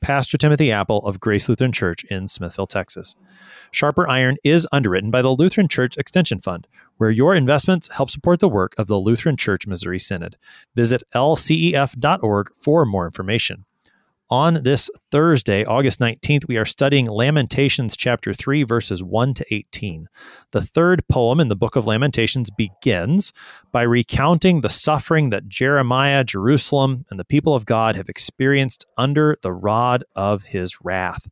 Pastor Timothy Appel of Grace Lutheran Church in Smithville, Texas. Sharper Iron is underwritten by the Lutheran Church Extension Fund, where your investments help support the work of the Lutheran Church Missouri Synod. Visit lcef.org for more information. On this Thursday, August 19th, we are studying Lamentations chapter 3, verses 1 to 18. The third poem in the book of Lamentations begins by recounting the suffering that Jeremiah, Jerusalem, and the people of God have experienced under the rod of his wrath.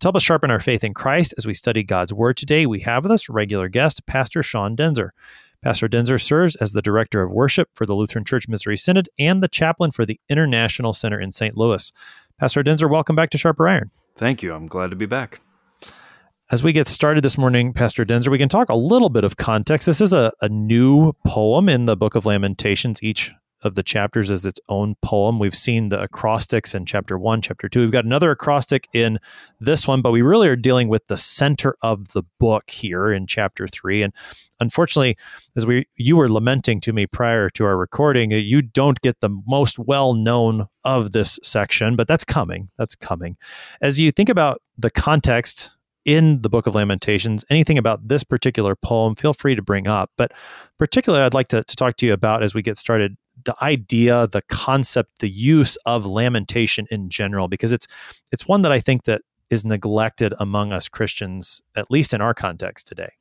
To help us sharpen our faith in Christ as we study God's Word today, we have with us regular guest, Pastor Sean Daenzer. Pastor Daenzer serves as the Director of Worship for the Lutheran Church Missouri Synod and the Chaplain for the International Center in St. Louis. Pastor Daenzer, welcome back to Sharper Iron. Thank you. I'm glad to be back. As we get started this morning, Pastor Daenzer, we can talk a little bit of context. This is a, a new poem in the Book of Lamentations. Each of the chapters as its own poem. We've seen the acrostics in chapter one, chapter two. We've got another acrostic in this one, but we really are dealing with the center of the book here in chapter three. And unfortunately, as we you were lamenting to me prior to our recording, you don't get the most well known of this section, but that's coming. That's coming. As you think about the context in the book of Lamentations, anything about this particular poem, feel free to bring up. But particularly, I'd like to, to talk to you about as we get started the idea, the concept, the use of lamentation in general, because it's it's one that I think that is neglected among us Christians, at least in our context today.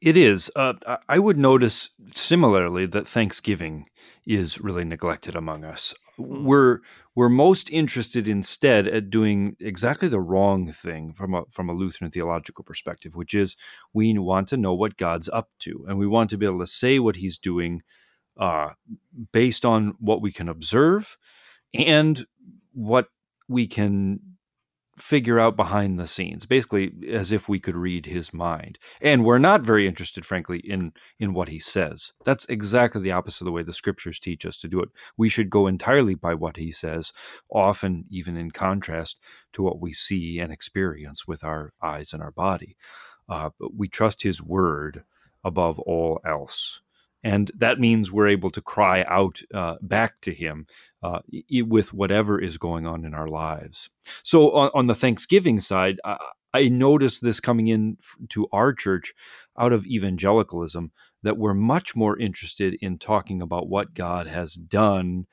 It is. Uh, I would notice similarly that Thanksgiving is really neglected among us. We're we're most interested instead at doing exactly the wrong thing from a from a Lutheran theological perspective, which is we want to know what God's up to, and we want to be able to say what He's doing uh, based on what we can observe and what we can figure out behind the scenes basically as if we could read his mind. And we're not very interested frankly in in what he says. That's exactly the opposite of the way the scriptures teach us to do it. We should go entirely by what he says often even in contrast to what we see and experience with our eyes and our body. Uh, we trust his word above all else and that means we're able to cry out uh, back to him uh, with whatever is going on in our lives. So on, on the Thanksgiving side, I, I noticed this coming in to our church out of evangelicalism that we're much more interested in talking about what God has done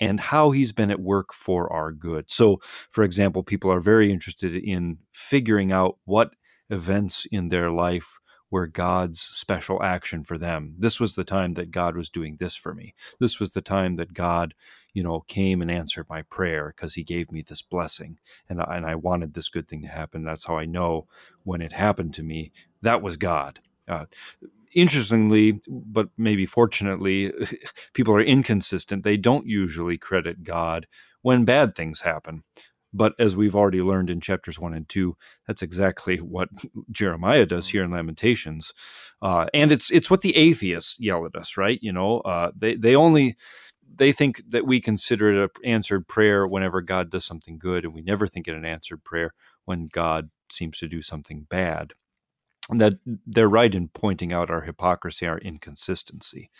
and how he's been at work for our good. So, for example, people are very interested in figuring out what events in their life were God's special action for them. This was the time that God was doing this for me. This was the time that God, you know, came and answered my prayer because he gave me this blessing and I, and I wanted this good thing to happen. That's how I know when it happened to me, that was God. Uh, interestingly, but maybe fortunately, people are inconsistent. They don't usually credit God when bad things happen. But as we've already learned in chapters one and two, that's exactly what Jeremiah does here in Lamentations, uh, and it's it's what the atheists yell at us, right? You know, uh, they they only they think that we consider it an answered prayer whenever God does something good, and we never think it an answered prayer when God seems to do something bad that they're right in pointing out our hypocrisy, our inconsistency.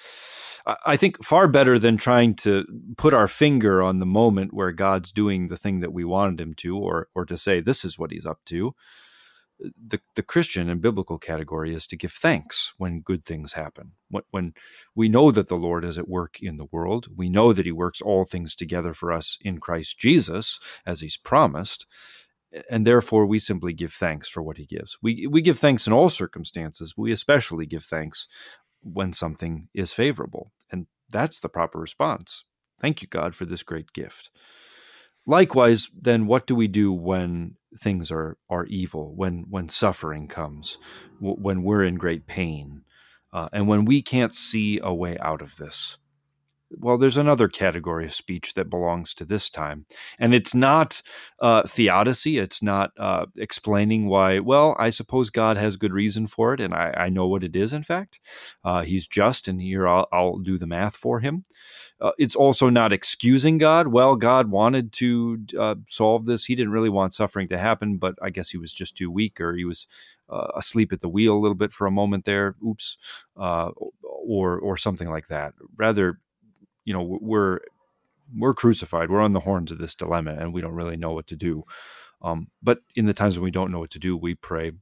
I think far better than trying to put our finger on the moment where God's doing the thing that we wanted him to, or or to say this is what he's up to. The, the Christian and biblical category is to give thanks when good things happen. When, when we know that the Lord is at work in the world, we know that He works all things together for us in Christ Jesus, as He's promised, and therefore we simply give thanks for what he gives. We we give thanks in all circumstances. We especially give thanks when something is favorable, and that's the proper response. Thank you, God, for this great gift. Likewise, then, what do we do when things are are evil? When when suffering comes, when we're in great pain, uh, and when we can't see a way out of this? Well, there's another category of speech that belongs to this time. And it's not uh, theodicy. It's not uh, explaining why, well, I suppose God has good reason for it. And I, I know what it is, in fact. Uh, he's just, and here I'll, I'll, do the math for him. Uh, it's also not excusing God. Well, God wanted to uh, solve this. He didn't really want suffering to happen, but I guess he was just too weak or he was uh, asleep at the wheel a little bit for a moment there. Oops. or, or something like that. Rather, you know we're we're crucified. We're on the horns of this dilemma and we don't really know what to do. Um, but in the times when we don't know what to do we pray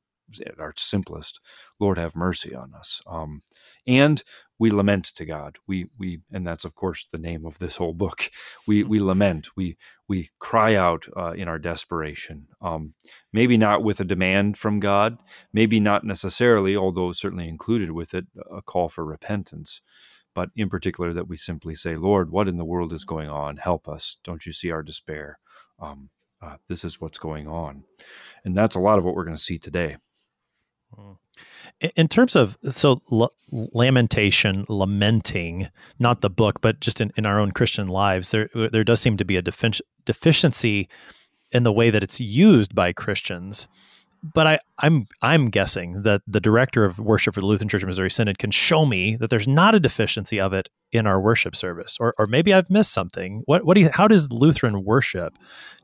at our simplest lord have mercy on us. Um, and we lament to god. We we and that's of course the name of this whole book. We we lament. We we cry out uh, in our desperation. Um, maybe not with a demand from god. Maybe not necessarily although certainly included with it a call for repentance but in particular that we simply say, Lord, what in the world is going on? Help us. Don't you see our despair? Um, uh, this is what's going on. And that's a lot of what we're going to see today. Hmm. In terms of so l- lamentation, lamenting, not the book, but just in, in our own Christian lives, there there does seem to be a defi- deficiency in the way that it's used by Christians but I, I'm I'm guessing that the director of worship for the Lutheran Church of Missouri Synod can show me that there's not a deficiency of it in our worship service, or or maybe I've missed something. What what do you? How does Lutheran worship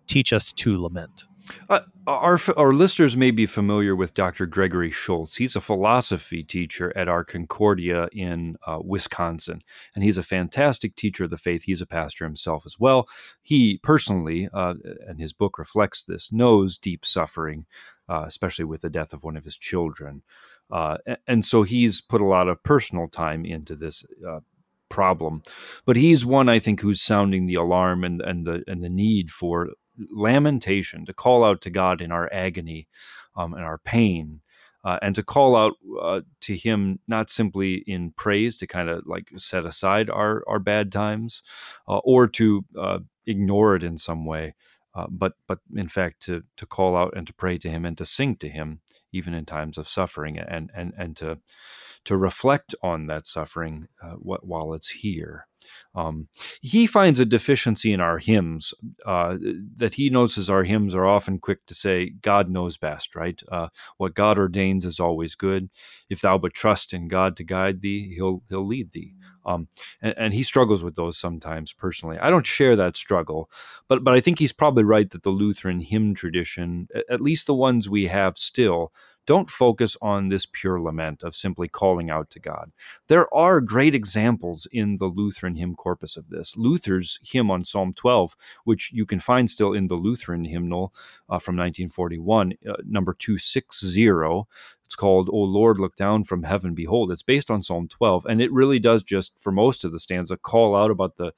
teach us to lament? Uh, our, our listeners may be familiar with Dr. Gregory Schulz. He's a philosophy teacher at our Concordia in uh, Wisconsin, and he's a fantastic teacher of the faith. He's a pastor himself as well. He personally, uh, and his book reflects this, knows deep suffering uh, especially with the death of one of his children. Uh, and so he's put a lot of personal time into this uh, problem. But he's one I think who's sounding the alarm and, and the and the need for lamentation to call out to God in our agony um, and our pain. Uh, and to call out uh, to him not simply in praise to kind of like set aside our our bad times uh, or to uh, ignore it in some way uh, but but in fact to to call out and to pray to him and to sing to him even in times of suffering and and and to to reflect on that suffering uh, while it's here. Um, he finds a deficiency in our hymns uh, that he notices our hymns are often quick to say, God knows best, right? Uh, what God ordains is always good. If thou but trust in God to guide thee, he'll, he'll lead thee. Um, and, and, he struggles with those sometimes personally. I don't share that struggle, but but I think he's probably right that the Lutheran hymn tradition, at least the ones we have still, don't focus on this pure lament of simply calling out to God. There are great examples in the Lutheran hymn corpus of this. Luther's hymn on Psalm 12, which you can find still in the Lutheran hymnal uh, from 1941, uh, number 260. It's called, O Lord, look down from heaven, behold. It's based on Psalm 12, and it really does just, for most of the stanza, call out about the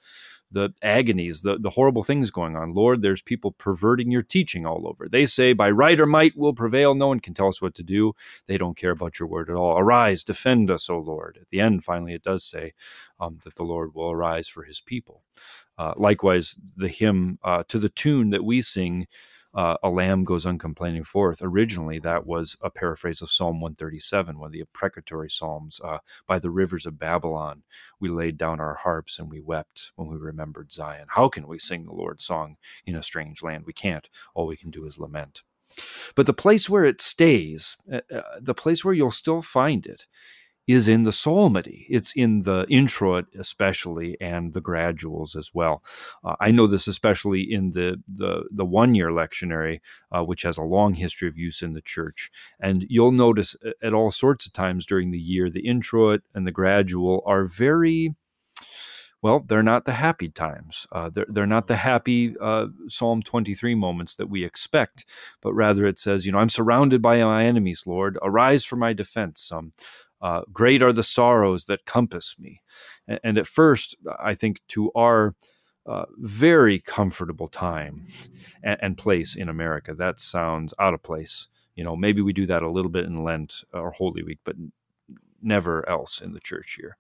the agonies, the, the horrible things going on. Lord, there's people perverting your teaching all over. They say, by right or might will prevail. No one can tell us what to do. They don't care about your word at all. Arise, defend us, O Lord. At the end, finally, it does say um, that the Lord will arise for his people. Uh, likewise, the hymn uh, to the tune that we sing uh, a lamb goes uncomplaining forth. Originally, that was a paraphrase of Psalm 137, one of the imprecatory psalms. Uh, By the rivers of Babylon, we laid down our harps and we wept when we remembered Zion. How can we sing the Lord's song in a strange land? We can't. All we can do is lament. But the place where it stays, uh, uh the place where you'll still find it, is in the psalmody. It's in the introit, especially, and the graduals as well. Uh, I know this especially in the the, the one year lectionary, uh, which has a long history of use in the church. And you'll notice at all sorts of times during the year, the introit and the gradual are very well, they're not the happy times. Uh, they're, they're not the happy uh, Psalm 23 moments that we expect, but rather it says, you know, I'm surrounded by my enemies, Lord. Arise for my defense. Um, uh, great are the sorrows that compass me. And, and at first, I think to our uh, very comfortable time and, and, place in America, that sounds out of place. You know, maybe we do that a little bit in Lent or Holy Week, but never else in the church year.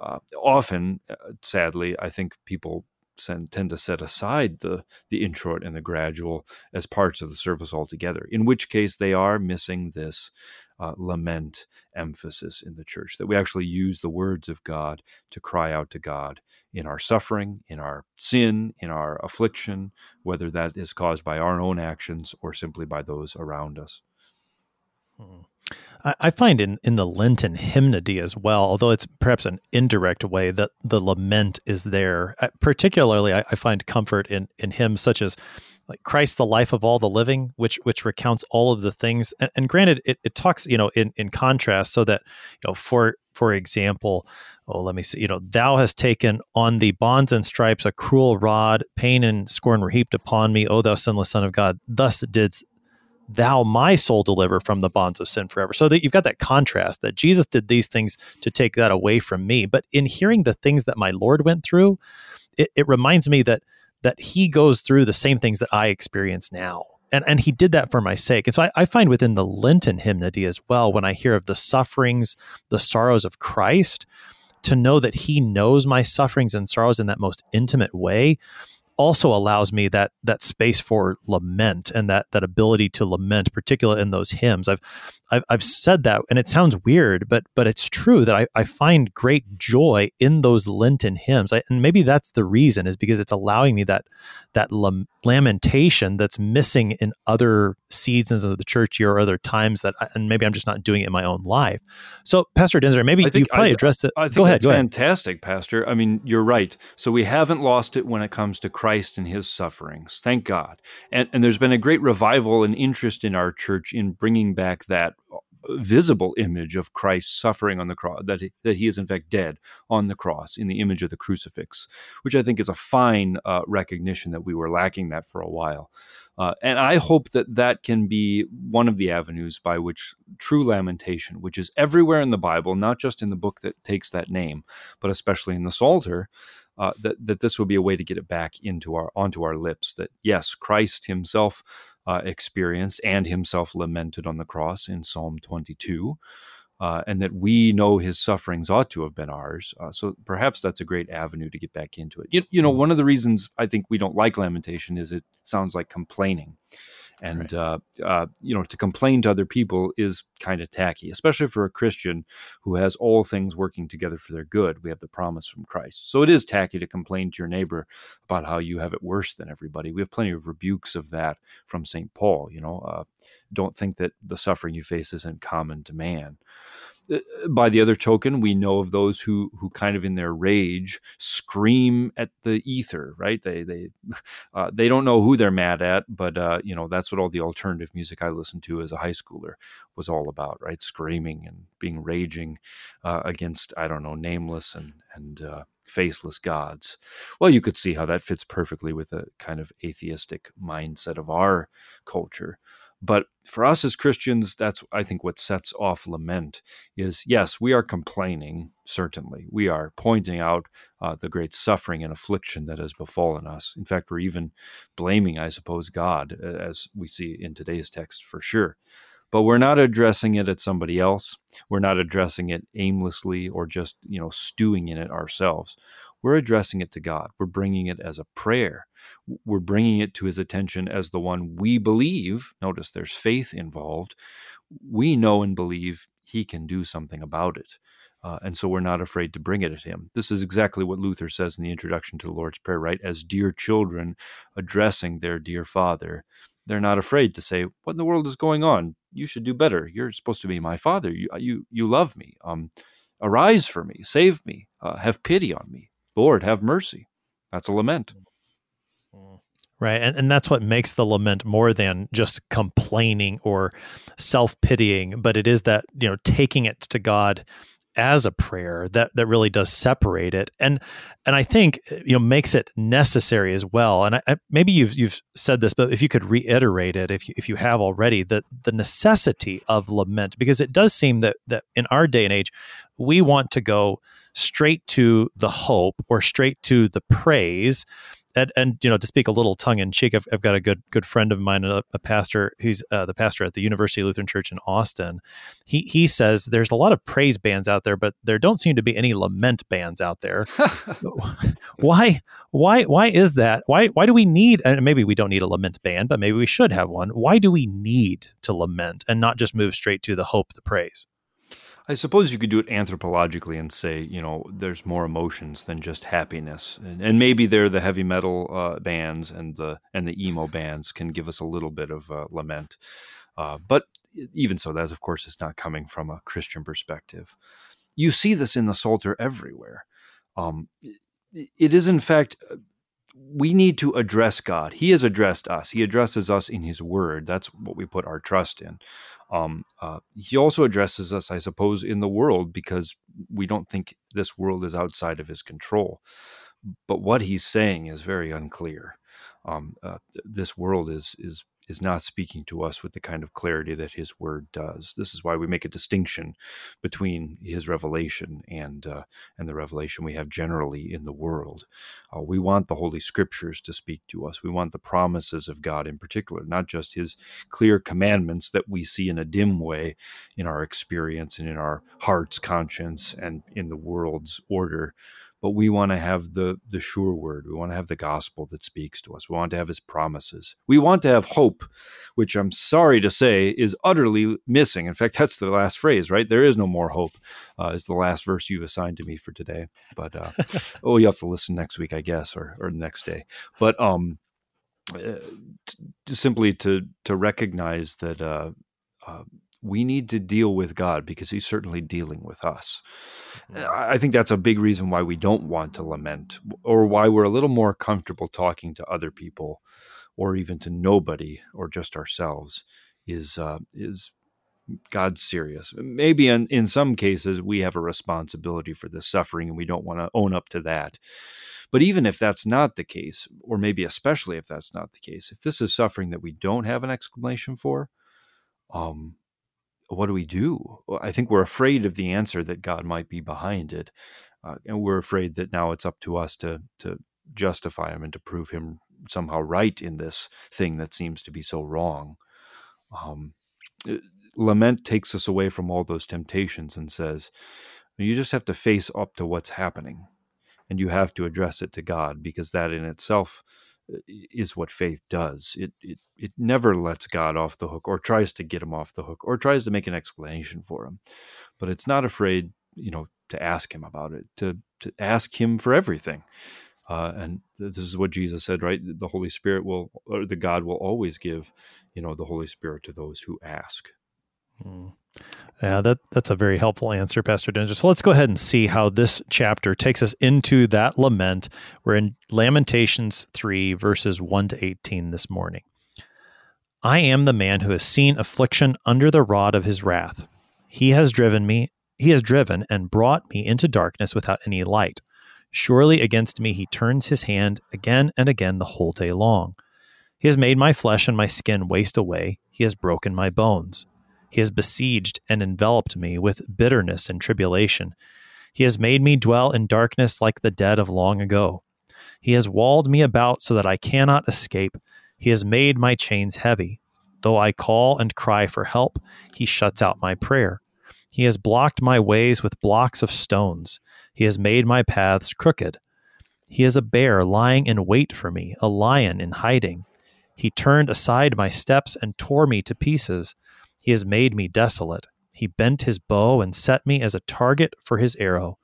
Uh, often, uh, sadly, I think people tend to set aside the the introit and the gradual as parts of the service altogether. In which case, they are missing this uh, lament emphasis in the church, that we actually use the words of God to cry out to God in our suffering, in our sin, in our affliction, whether that is caused by our own actions or simply by those around us. I find in, in the Lenten hymnody as well, although it's perhaps an indirect way, that the lament is there. particularly, I, I, find comfort in, in hymns such as like Christ, the life of all the living, which which recounts all of the things. And, and granted, it, it talks, you know, in, in contrast, so that, you know, for for example, oh, let me see, you know, thou hast taken on the bonds and stripes a cruel rod, pain and scorn were heaped upon me, O thou sinless Son of God. Thus didst thou my soul deliver from the bonds of sin forever. So that you've got that contrast that Jesus did these things to take that away from me. But in hearing the things that my Lord went through, it, it reminds me that that he goes through the same things that I experience now. And, and he did that for my sake. And so I, I find within the Lenten hymnody as well, when I hear of the sufferings, the sorrows of Christ, to know that he knows my sufferings and sorrows in that most intimate way also allows me that that space for lament and that that ability to lament, particularly in those hymns. I've I've, I've said that, and it sounds weird, but but it's true that I, I find great joy in those Lenten hymns, I, and maybe that's the reason is because it's allowing me that that lamentation that's missing in other seasons of the church year or other times that, I, and maybe I'm just not doing it in my own life. So, Pastor Daenzer, maybe you probably I, addressed it. go ahead. Go fantastic, ahead. Pastor. I mean, you're right. So we haven't lost it when it comes to Christ and His sufferings. Thank God. And and there's been a great revival and interest in our church in bringing back that visible image of Christ suffering on the cross, that he, that he is in fact dead on the cross in the image of the crucifix, which I think is a fine uh, recognition that we were lacking that for a while. Uh, and I hope that that can be one of the avenues by which true lamentation, which is everywhere in the Bible, not just in the book that takes that name, but especially in the Psalter, uh, that that this will be a way to get it back into our onto our lips. That yes, Christ Himself uh, experienced and himself lamented on the cross in Psalm 22. Uh, and that we know his sufferings ought to have been ours. Uh, so perhaps that's a great avenue to get back into it. You, you, know, one of the reasons I think we don't like lamentation is it sounds like complaining and right. uh, uh, you know to complain to other people is kind of tacky especially for a christian who has all things working together for their good. We have the promise from christ. So it is tacky to complain to your neighbor about how you have it worse than everybody. We have plenty of rebukes of that from st paul you know uh, don't think that the suffering you face isn't common to man by the other token, we know of those who who kind of in their rage scream at the ether, right? They they uh, they don't know who they're mad at, but uh, you know that's what all the alternative music I listened to as a high schooler was all about, right? Screaming and being raging uh, against I don't know nameless and and uh, faceless gods. Well, you could see how that fits perfectly with a kind of atheistic mindset of our culture. But for us as Christians, that's I think what sets off lament is yes, we are complaining. Certainly, we are pointing out uh, the great suffering and affliction that has befallen us. In fact, we're even blaming, I suppose, God, as we see in today's text for sure. But we're not addressing it at somebody else. We're not addressing it aimlessly or just you know stewing in it ourselves. We're addressing it to God. We're bringing it as a prayer. We're bringing it to his attention as the one we believe. Notice there's faith involved. We know and believe he can do something about it. Uh, and so we're not afraid to bring it at him. This is exactly what Luther says in the introduction to the Lord's Prayer, right? As dear children addressing their dear father, they're not afraid to say, "What in the world is going on? You should do better. You're supposed to be my father. You you you love me. Um, arise for me. Save me. Uh, have pity on me. Lord, have mercy. That's a lament. Mm. Mm. Right. And, and that's what makes the lament more than just complaining or self pitying, but it is that, you know, taking it to God as a prayer that that really does separate it and and I think you know makes it necessary as well. And I, I, maybe you've you've said this but if you could reiterate it if you, if you have already that the necessity of lament because it does seem that that in our day and age we want to go straight to the hope or straight to the praise and, and you know to speak a little tongue in cheek, I've, I've got a good good friend of mine, a, a pastor. He's uh, the pastor at the University Lutheran Church in Austin. He he says there's a lot of praise bands out there, but there don't seem to be any lament bands out there. why why why is that? Why why do we need? And maybe we don't need a lament band, but maybe we should have one. Why do we need to lament and not just move straight to the hope, the praise? I suppose you could do it anthropologically and say, you know, there's more emotions than just happiness, and, and maybe they're the heavy metal uh, bands and the and the emo bands can give us a little bit of uh, lament. Uh, but even so, that of course is not coming from a Christian perspective. You see this in the Psalter everywhere. Um, it is, in fact, uh, we need to address God. He has addressed us. He addresses us in His Word. That's what we put our trust in. Um, uh, he also addresses us, I suppose, in the world because we don't think this world is outside of his control. But what he's saying is very unclear. Um, uh, this world is is is not speaking to us with the kind of clarity that his word does. This is why we make a distinction between his revelation and uh, and the revelation we have generally in the world. Uh, we want the holy scriptures to speak to us. We want the promises of God in particular, not just his clear commandments that we see in a dim way in our experience and in our heart's conscience and in the world's order but we want to have the the sure word. We want to have the gospel that speaks to us. We want to have his promises. We want to have hope, which I'm sorry to say is utterly missing. In fact, that's the last phrase, right? There is no more hope. Uh, is the last verse you've assigned to me for today. But uh, oh, you have to listen next week, I guess, or or next day. But um, uh, t- simply to to recognize that uh, uh, we need to deal with God because He's certainly dealing with us. Mm-hmm. I think that's a big reason why we don't want to lament, or why we're a little more comfortable talking to other people, or even to nobody, or just ourselves. Is uh, is God's serious? Maybe in in some cases we have a responsibility for the suffering, and we don't want to own up to that. But even if that's not the case, or maybe especially if that's not the case, if this is suffering that we don't have an explanation for, um, what do we do? I think we're afraid of the answer that God might be behind it, uh, and we're afraid that now it's up to us to to justify him and to prove him somehow right in this thing that seems to be so wrong. Um, uh, lament takes us away from all those temptations and says, you just have to face up to what's happening, and you have to address it to God because that in itself is what faith does. It, it it never lets God off the hook or tries to get him off the hook or tries to make an explanation for him. But it's not afraid, you know, to ask him about it, to to ask him for everything. Uh, and this is what Jesus said, right? The Holy Spirit will, or the God will always give, you know, the Holy Spirit to those who ask. Hmm. Yeah, that that's a very helpful answer, Pastor Daenzer. So let's go ahead and see how this chapter takes us into that lament. We're in Lamentations 3, verses 1 to 18 this morning. I am the man who has seen affliction under the rod of his wrath. He has driven me, he has driven and brought me into darkness without any light. Surely against me he turns his hand again and again the whole day long. He has made my flesh and my skin waste away. He has broken my bones. He has besieged and enveloped me with bitterness and tribulation. He has made me dwell in darkness like the dead of long ago. He has walled me about so that I cannot escape. He has made my chains heavy. Though I call and cry for help, he shuts out my prayer. He has blocked my ways with blocks of stones. He has made my paths crooked. He is a bear lying in wait for me, a lion in hiding. He turned aside my steps and tore me to pieces. He has made me desolate. He bent his bow and set me as a target for his arrow.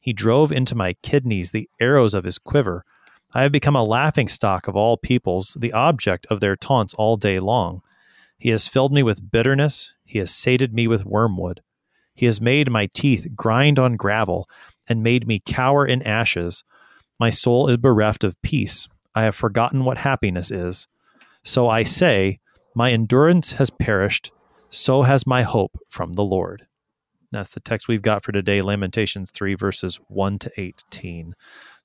He drove into my kidneys the arrows of his quiver. I have become a laughing stock of all peoples, the object of their taunts all day long. He has filled me with bitterness. He has sated me with wormwood. He has made my teeth grind on gravel and made me cower in ashes. My soul is bereft of peace. I have forgotten what happiness is. So I say, My endurance has perished so has my hope from the Lord. That's the text we've got for today, Lamentations 3, verses 1 to 18.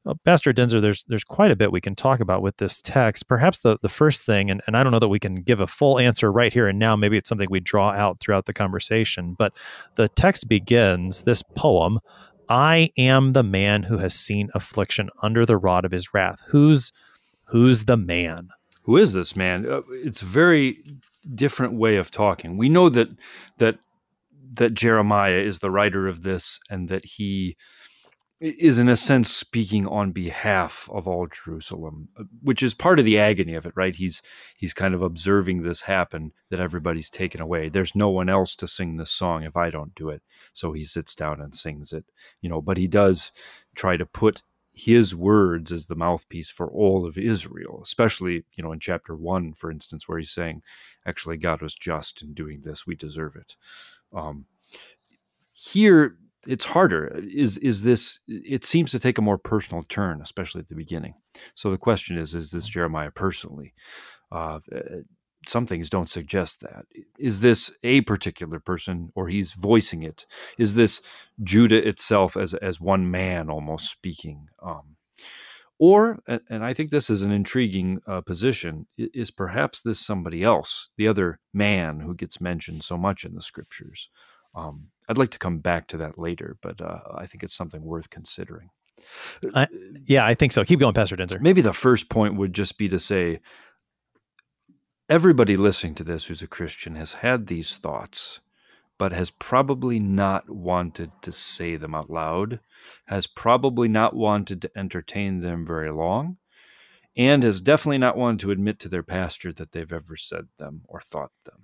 Well, Pastor Daenzer, there's there's quite a bit we can talk about with this text. Perhaps the, the first thing, and, and I don't know that we can give a full answer right here and now, maybe it's something we draw out throughout the conversation, but the text begins this poem, I am the man who has seen affliction under the rod of his wrath. Who's who's the man? Who is this man? Uh, it's very different way of talking. We know that that that Jeremiah is the writer of this and that he is in a sense speaking on behalf of all Jerusalem, uh, which is part of the agony of it, right? He's he's kind of observing this happen that everybody's taken away. There's no one else to sing this song if I don't do it. So he sits down and sings it, you know, but he does try to put his words as the mouthpiece for all of Israel, especially, you know, in chapter 1 for instance where he's saying actually God was just in doing this, we deserve it. Um here it's harder. Is is this it seems to take a more personal turn especially at the beginning. So the question is is this jeremiah personally? Uh, uh, some things don't suggest that. Is this a particular person or he's voicing it? Is this judah itself as as one man almost speaking? Um, or and i think this is an intriguing uh, position is perhaps this somebody else the other man who gets mentioned so much in the scriptures um, I'd like to come back to that later, but uh, I think it's something worth considering. I, yeah, I think so. Keep going, Pastor Daenzer. Maybe the first point would just be to say everybody listening to this who's a Christian has had these thoughts, but has probably not wanted to say them out loud, has probably not wanted to entertain them very long, and has definitely not wanted to admit to their pastor that they've ever said them or thought them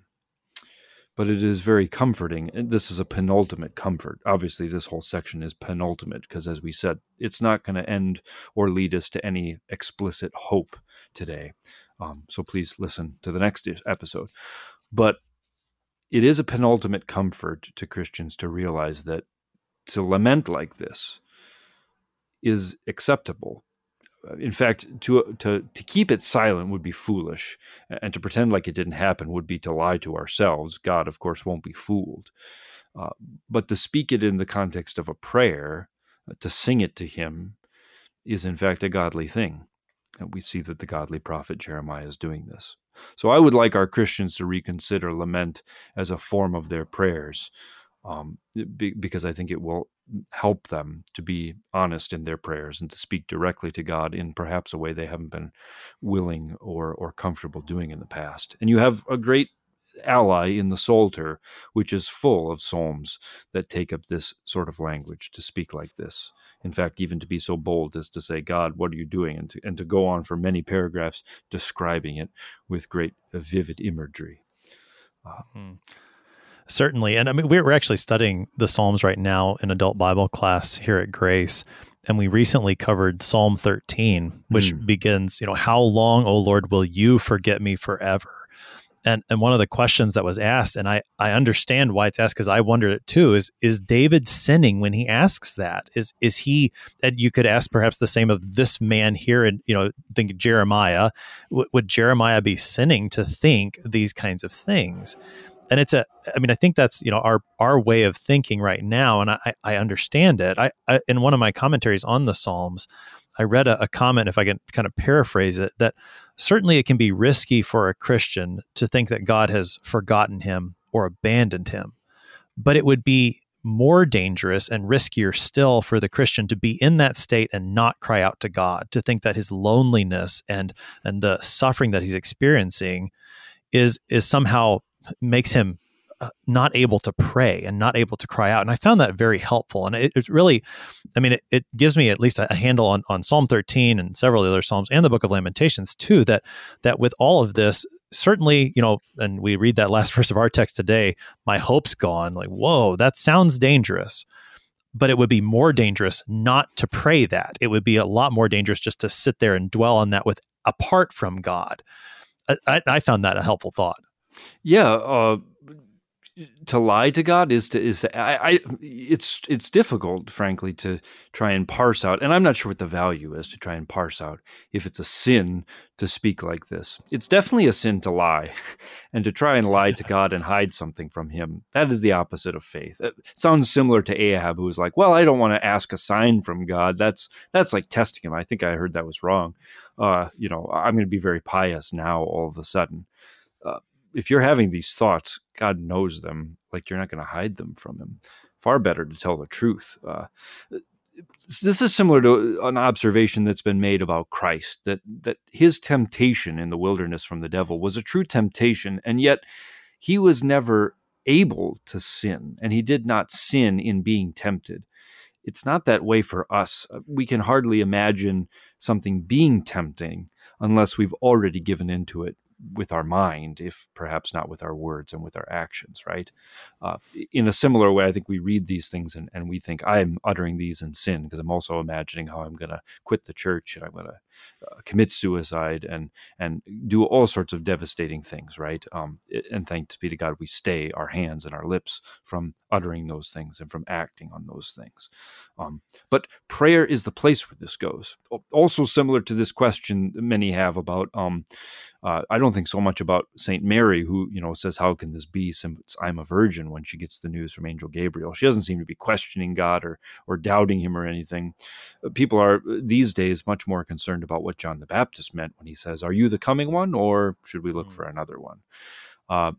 but it is very comforting. This is a penultimate comfort. Obviously, this whole section is penultimate because, as we said, it's not going to end or lead us to any explicit hope today. Um, so please listen to the next episode. But it is a penultimate comfort to Christians to realize that to lament like this is acceptable in fact, to to to keep it silent would be foolish, and to pretend like it didn't happen would be to lie to ourselves. God, of course, won't be fooled. Uh, but to speak it in the context of a prayer, uh, to sing it to Him, is in fact a godly thing. And we see that the godly prophet Jeremiah is doing this. So I would like our Christians to reconsider lament as a form of their prayers, um, because I think it will help them to be honest in their prayers and to speak directly to God in perhaps a way they haven't been willing or or comfortable doing in the past. And you have a great ally in the Psalter, which is full of psalms that take up this sort of language to speak like this. In fact, even to be so bold as to say, God, what are you doing? And to, and to go on for many paragraphs describing it with great uh, vivid imagery. Uh, mm-hmm. Certainly. And I mean, we're, actually studying the Psalms right now in adult Bible class here at Grace. And we recently covered Psalm 13, which mm. begins, you know, how long, O Lord, will you forget me forever? And, and one of the questions that was asked, and I, I understand why it's asked because I wonder it too, is is David sinning when he asks that? Is is he and you could ask perhaps the same of this man here and you know, think Jeremiah. W- would Jeremiah be sinning to think these kinds of things? And it's a i mean i think that's you know our our way of thinking right now and i i understand it. I, I in one of my commentaries on the psalms i read a, a, comment if i can kind of paraphrase it that certainly it can be risky for a christian to think that god has forgotten him or abandoned him but it would be more dangerous and riskier still for the christian to be in that state and not cry out to god to think that his loneliness and and the suffering that he's experiencing is is somehow makes him uh, not able to pray and not able to cry out. And I found that very helpful. And it, it really, I mean, it, it, gives me at least a, a, handle on, on Psalm 13 and several other Psalms and the book of Lamentations too, that, that with all of this, certainly, you know, and we read that last verse of our text today, my hope's gone. Like, whoa, that sounds dangerous. But it would be more dangerous not to pray that. It would be a lot more dangerous just to sit there and dwell on that with apart from God. I, I found that a helpful thought. Yeah, uh, to lie to God is to is to, I, I it's it's difficult, frankly, to try and parse out, and I'm not sure what the value is to try and parse out if it's a sin to speak like this. It's definitely a sin to lie, and to try and lie to God and hide something from Him. That is the opposite of faith. It sounds similar to Ahab, who was like, "Well, I don't want to ask a sign from God. That's that's like testing Him." I think I heard that was wrong. Uh, you know, I'm going to be very pious now all of a sudden. Uh, if you're having these thoughts, God knows them. Like you're not going to hide them from Him. Far better to tell the truth. Uh, this is similar to an observation that's been made about Christ that that his temptation in the wilderness from the devil was a true temptation, and yet he was never able to sin, and he did not sin in being tempted. it's not that way for us. Uh, we can hardly imagine something being tempting unless we've already given into it with our mind, if perhaps not with our words and with our actions, right? Uh, in a similar way, I think we read these things and, and we think, I'm uttering these in sin because I'm also imagining how I'm going to quit the church and I'm going to uh, commit suicide and and do all sorts of devastating things, right? Um, and thanks be to God, we stay our hands and our lips from uttering those things and from acting on those things. Um, but prayer is the place where this goes. Also, similar to this question many have about um, uh, I don't think so much about Saint Mary, who you know says, "How can this be?" Since I'm a virgin, when she gets the news from Angel Gabriel, she doesn't seem to be questioning God or or doubting Him or anything. Uh, people are these days much more concerned about what John the Baptist meant when he says, "Are you the coming one, or should we look mm. for another one?" Uh,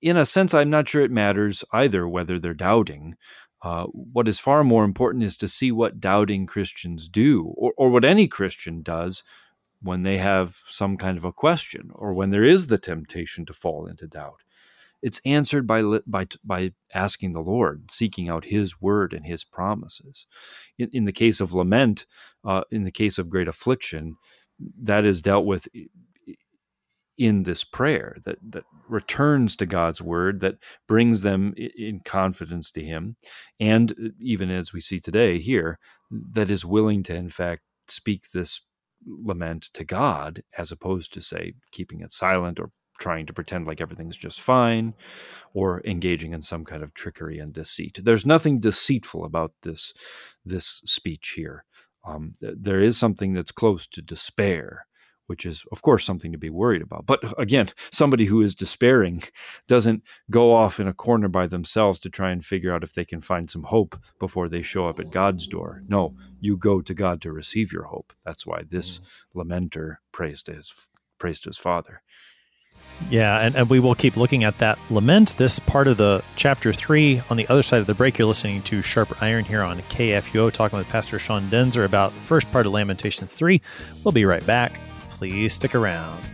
in a sense, I'm not sure it matters either whether they're doubting. Uh, what is far more important is to see what doubting Christians do, or, or what any Christian does when they have some kind of a question or when there is the temptation to fall into doubt. It's answered by, by, by asking the Lord, seeking out His word and His promises. In, in the case of lament, uh, in the case of great affliction, that is dealt with in this prayer that, that returns to God's word, that brings them in confidence to Him, and even as we see today here, that is willing to, in fact, speak this lament to God as opposed to, say, keeping it silent or trying to pretend like everything's just fine or engaging in some kind of trickery and deceit. There's nothing deceitful about this, this speech here. Um, there is something that's close to despair which is, of course, something to be worried about. But again, somebody who is despairing doesn't go off in a corner by themselves to try and figure out if they can find some hope before they show up at God's door. No, you go to God to receive your hope. That's why this mm. lamenter prays to his prays to his Father. Yeah, and, and we will keep looking at that lament, this part of the chapter three. On the other side of the break, you're listening to Sharp Iron here on KFUO, talking with Pastor Sean Daenzer about the first part of Lamentations 3. We'll be right back. Please stick around.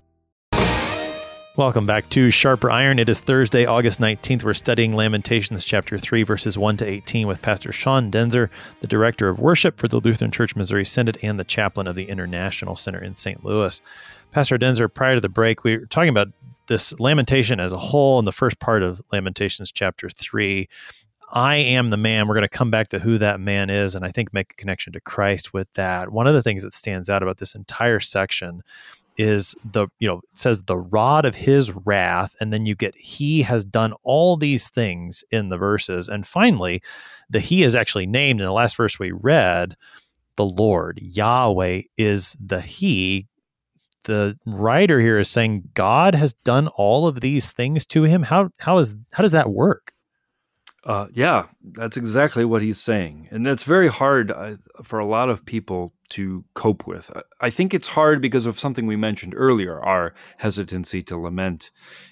Welcome back to Sharper Iron. It is Thursday, August 19th. We're studying Lamentations chapter 3, verses 1 to 18 with Pastor Sean Daenzer, the director of worship for the Lutheran Church Missouri Synod and the chaplain of the International Center in St. Louis. Pastor Daenzer, prior to the break, we were talking about this lamentation as a whole in the first part of Lamentations chapter 3. I am the man. We're going to come back to who that man is and I think make a connection to Christ with that. One of the things that stands out about this entire section is the you know says the rod of his wrath and then you get he has done all these things in the verses. And finally the he is actually named in the last verse we read the lord yahweh is the he. The writer here is saying god has done all of these things to him. How how is how does that work? Uh, yeah, that's exactly what he's saying. And that's very hard uh, for a lot of people to cope with. I think it's hard because of something we mentioned earlier our hesitancy to lament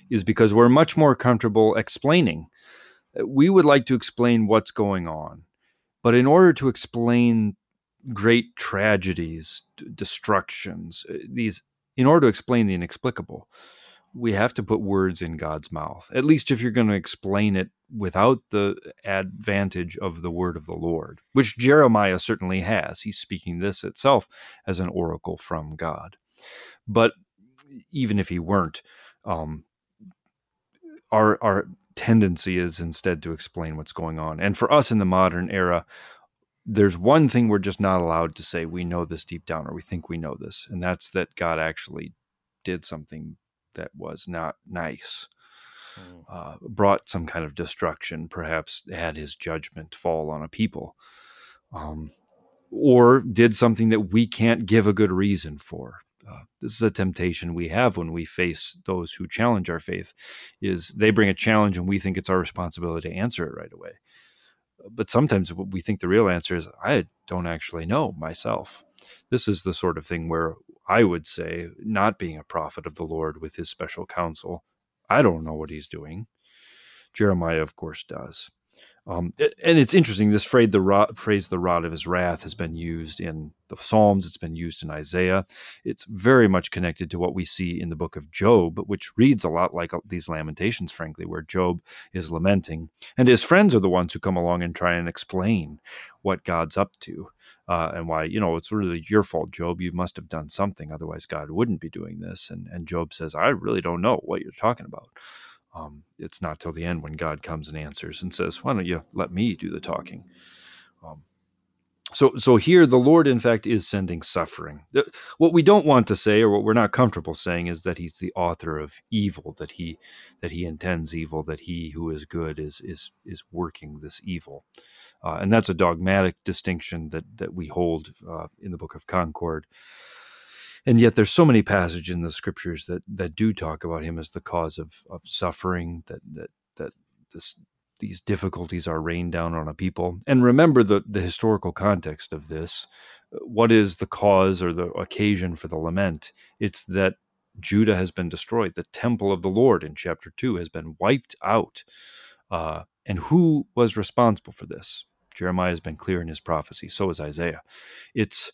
is because we're much more comfortable explaining. Uh, we would like to explain what's going on. But in order to explain great tragedies, destructions, uh, these, in order to explain the inexplicable, we have to put words in God's mouth. At least if you're going to explain it without the advantage of the word of the Lord, which Jeremiah certainly has. He's speaking this itself as an oracle from God. But even if he weren't, um, our our tendency is instead to explain what's going on. And for us in the modern era, there's one thing we're just not allowed to say we know this deep down or we think we know this, and that's that God actually did something that was not nice. Mm. uh, brought some kind of destruction, perhaps had his judgment fall on a people, um, or did something that we can't give a good reason for. Uh, this is a temptation we have when we face those who challenge our faith is they bring a challenge and we think it's our responsibility to answer it right away but sometimes we think the real answer is i don't actually know myself this is the sort of thing where i would say not being a prophet of the lord with his special counsel. I don't know what he's doing. Jeremiah of course does um, and it's interesting. This phrase the, rod, phrase, the rod of his wrath, has been used in the Psalms. It's been used in Isaiah. It's very much connected to what we see in the book of Job, which reads a lot like uh, these lamentations, frankly, where Job is lamenting. And his friends are the ones who come along and try and explain what God's up to uh, and why, you know, it's really your fault, Job. You must have done something. Otherwise, God wouldn't be doing this. And, and Job says, I really don't know what you're talking about. Um, it's not till the end when God comes and answers and says, "Why don't you let me do the talking?" Um, so, so here the Lord, in fact, is sending suffering. What we don't want to say, or what we're not comfortable saying, is that He's the author of evil, that He that He intends evil, that He who is good is is is working this evil, uh, and that's a dogmatic distinction that that we hold uh, in the Book of Concord and yet there's so many passages in the scriptures that that do talk about him as the cause of of suffering that that that this these difficulties are rained down on a people. And remember the the historical context of this. What is the cause or the occasion for the lament? It's that Judah has been destroyed. The temple of the Lord in chapter 2 has been wiped out. Uh, and who was responsible for this? Jeremiah has been clear in his prophecy. So is Isaiah. It's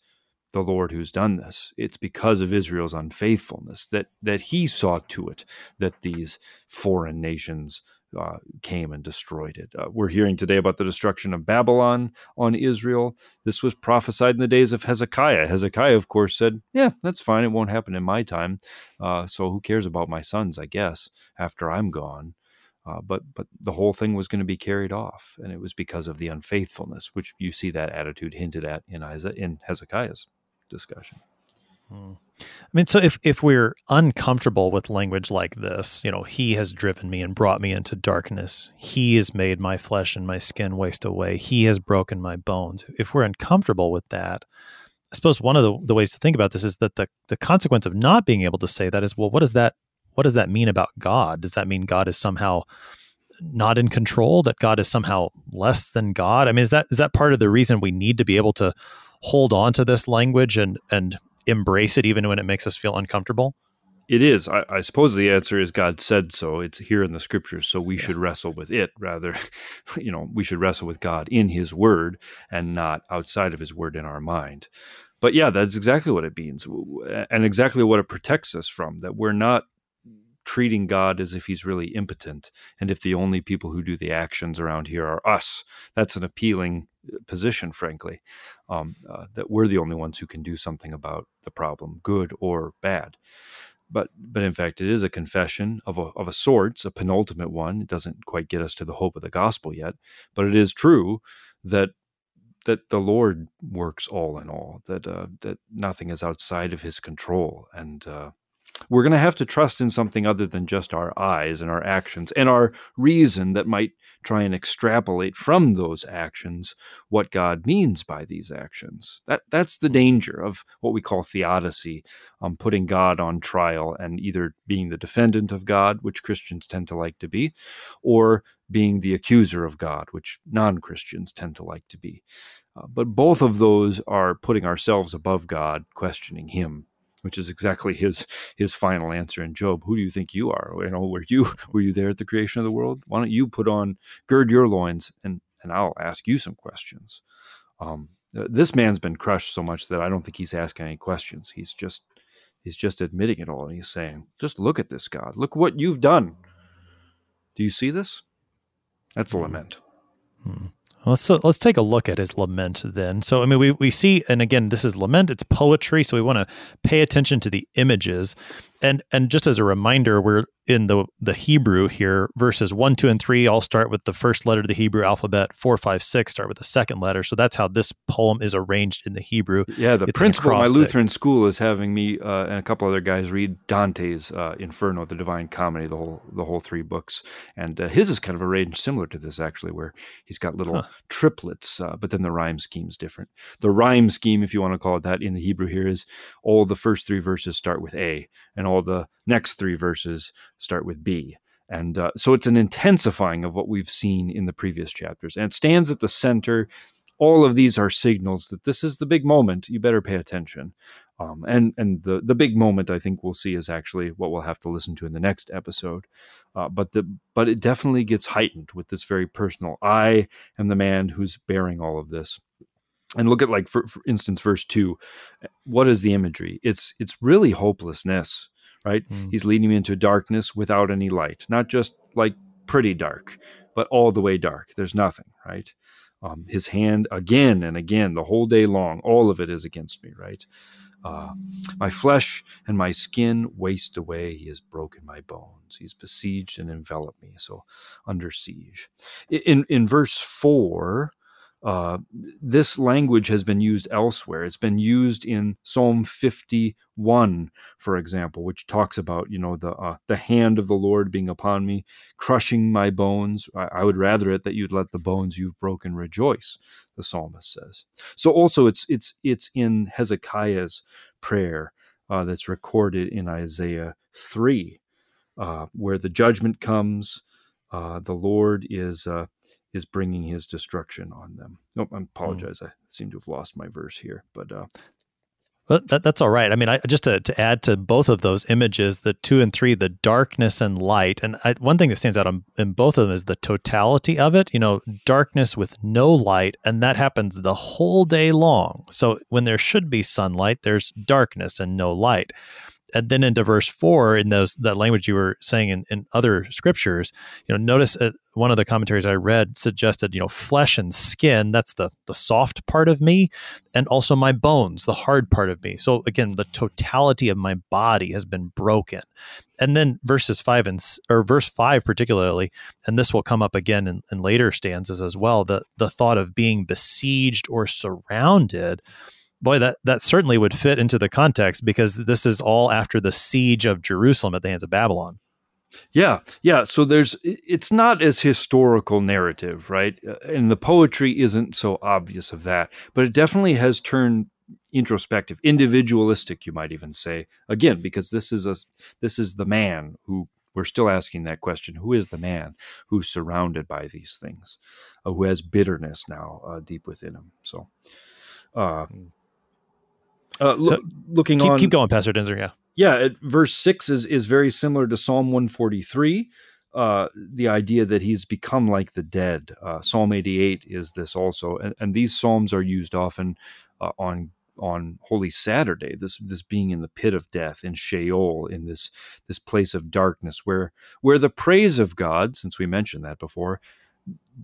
the Lord who's done this. It's because of Israel's unfaithfulness that that He saw to it that these foreign nations uh, came and destroyed it. Uh, we're hearing today about the destruction of Babylon on Israel. This was prophesied in the days of Hezekiah. Hezekiah, of course, said, "Yeah, that's fine. It won't happen in my time. Uh, so who cares about my sons? I guess after I'm gone." Uh, but but the whole thing was going to be carried off, and it was because of the unfaithfulness, which you see that attitude hinted at in Isaiah, in Hezekiah's discussion. Hmm. I mean, so if if we're uncomfortable with language like this, you know, he has driven me and brought me into darkness. He has made my flesh and my skin waste away. He has broken my bones. If we're uncomfortable with that, I suppose one of the, the ways to think about this is that the the consequence of not being able to say that is, well, what does that what does that mean about God? Does that mean God is somehow not in control? That God is somehow less than God? I mean, is that is that part of the reason we need to be able to hold on to this language and and embrace it even when it makes us feel uncomfortable? It is. I, I, suppose the answer is God said so. It's here in the scriptures, so we yeah. should wrestle with it rather. You know, we should wrestle with God in His Word and not outside of His Word in our mind. But yeah, that's exactly what it means, and exactly what it protects us from. That we're not treating God as if he's really impotent and if the only people who do the actions around here are us. That's an appealing position, frankly, um, uh, that we're the only ones who can do something about the problem, good or bad. But, but in fact, it is a confession of a, of a sort, a penultimate one. It doesn't quite get us to the hope of the gospel yet, but it is true that that the Lord works all in all, that uh, that nothing is outside of His control, and uh, we're going to have to trust in something other than just our eyes and our actions and our reason that might try and extrapolate from those actions what God means by these actions. That that's the danger of what we call theodicy, um, putting God on trial and either being the defendant of God, which Christians tend to like to be, or being the accuser of God, which non-Christians tend to like to be. Uh, but both of those are putting ourselves above God, questioning Him which is exactly his his final answer in Job. Who do you think you are? You know, were you were you there at the creation of the world? Why don't you put on gird your loins and and I'll ask you some questions. Um, this man's been crushed so much that I don't think he's asking any questions. He's just he's just admitting it all and he's saying, "Just look at this, God. Look what you've done. Do you see this?" That's a lament. Hmm. Let's uh, let's take a look at his lament then. So I mean we we see and again this is lament it's poetry so we want to pay attention to the images and and just as a reminder we're in the the Hebrew here, verses one, two, and three all start with the first letter of the Hebrew alphabet. Four, five, six start with the second letter. So that's how this poem is arranged in the Hebrew. Yeah, the It's principal my. Lutheran school is having me uh, and a couple other guys read Dante's uh, Inferno, the Divine Comedy, the whole the whole three books, and uh, his is kind of arranged similar to this actually, where he's got little Huh. triplets, uh, but then the rhyme scheme's different. The rhyme scheme, if you want to call it that, in the Hebrew here is all the first three verses start with A, and all the next three verses start with B. And uh, so it's an intensifying of what we've seen in the previous chapters. And it stands at the center. All of these are signals that this is the big moment. You better pay attention. Um, and and the, the big moment I think we'll see is actually what we'll have to listen to in the next episode. Uh, but the but it definitely gets heightened with this very personal. I am the man who's bearing all of this. And look at like for, for instance, verse two. What is the imagery? It's it's really hopelessness right? Mm. He's leading me into darkness without any light, not just like pretty dark, but all the way dark. There's nothing, right? Um, his hand again and again, the whole day long, all of it is against me, right? Uh, my flesh and my skin waste away. He has broken my bones. He's besieged and enveloped me. So under siege. In in verse four, uh, this language has been used elsewhere. It's been used in Psalm 51, for example, which talks about you know the uh, the hand of the Lord being upon me, crushing my bones. I, I would rather it that you'd let the bones you've broken rejoice. The psalmist says. So also it's it's it's in Hezekiah's prayer uh, that's recorded in Isaiah three, uh, where the judgment comes. Uh, the Lord is uh, is bringing His destruction on them. Nope, I apologize. I seem to have lost my verse here, but uh, But that, that's all right. I mean, I, just to, to add to both of those images, the two and three, the darkness and light. And I, one thing that stands out on, in both of them is the totality of it. You know, darkness with no light, and that happens the whole day long. So when there should be sunlight, there's darkness and no light. And then into verse four, in those that language you were saying in, in other scriptures, you know, notice uh, one of the commentaries I read suggested, you know, flesh and skin. That's the the soft part of me, and also my bones, the hard part of me. So again, the totality of my body has been broken. And then verses five and or verse five particularly, and this will come up again in, in later stanzas as well. The the thought of being besieged or surrounded. Boy, that that certainly would fit into the context because this is all after the siege of Jerusalem at the hands of Babylon. Yeah, yeah. So there's, it's not as historical narrative, right? Uh, And the poetry isn't so obvious of that, but it definitely has turned introspective, individualistic, you might even say. Again, because this is a, this is the man who we're still asking that question: Who is the man who's surrounded by these things, uh, who has bitterness now uh, deep within him? So, uh, uh, loo- So, looking Keep, on, keep going, Pastor Daenzer. Yeah. yeah, it, verse six is is very similar to Psalm one forty three. Uh, the idea that he's become like the dead. Uh, Psalm eighty eight is this also, and, and these psalms are used often uh, on on Holy Saturday. This this being in the pit of death in Sheol, in this this place of darkness, where where the praise of God, since we mentioned that before,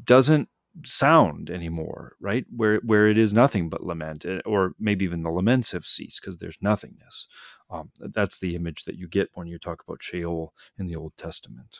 doesn't sound anymore, right? Where where it is nothing but lament, eh, or maybe even the laments have ceased because there's nothingness. Um, that's the image that you get when you talk about Sheol in the Old Testament.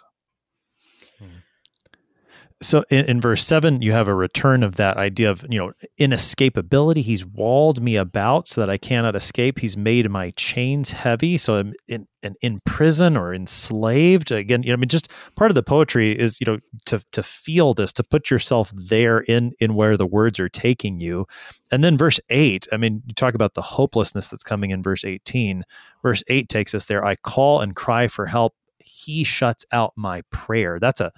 So in, in verse seven, you have a return of that idea of, you know, inescapability. He's walled me about so that I cannot escape. He's made my chains heavy. So I'm in, in, in prison or enslaved. Again, you know, I mean, just part of the poetry is, you know, to, to feel this, to put yourself there in, in where the words are taking you. And then verse eight, I mean, you talk about the hopelessness that's coming in verse 18. Verse eight takes us there. I call and cry for help. He shuts out my prayer. That's a,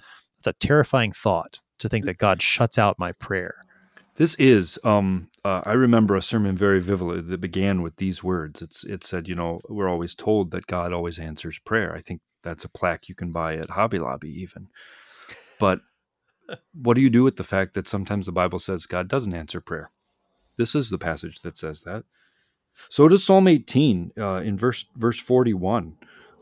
it's a terrifying thought to think that God shuts out my prayer. This is, um, uh, I remember a sermon very vividly that began with these words. It's, it said, you know, we're always told that God always answers prayer. I think that's a plaque you can buy at Hobby Lobby, even. But what do you do with the fact that sometimes the Bible says God doesn't answer prayer? This is the passage that says that. So does Psalm 18 uh, in verse verse 41.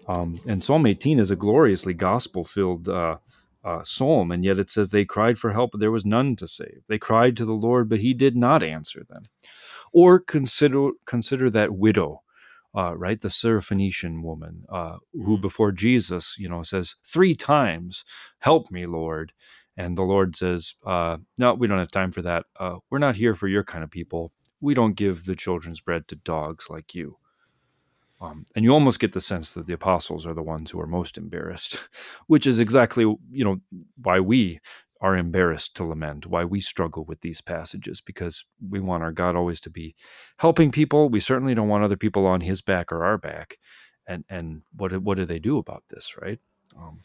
Um, and Psalm 18 is a gloriously gospel filled uh, uh, psalm, and yet it says they cried for help, but there was none to save. They cried to the Lord, but He did not answer them. Or consider consider that widow uh, right? The Syrophoenician woman uh, who, Mhm. before Jesus, you know, says three times, "Help me, Lord," and the Lord says, uh, "No, we don't have time for that. Uh, we're not here for your kind of people. We don't give the children's bread to dogs like you." Um, and you almost get the sense that the apostles are the ones who are most embarrassed, which is exactly you know why we are embarrassed to lament, why we struggle with these passages, because we want our God always to be helping people. We certainly don't want other people on His back or our back. And and what what do they do about this, right? Um,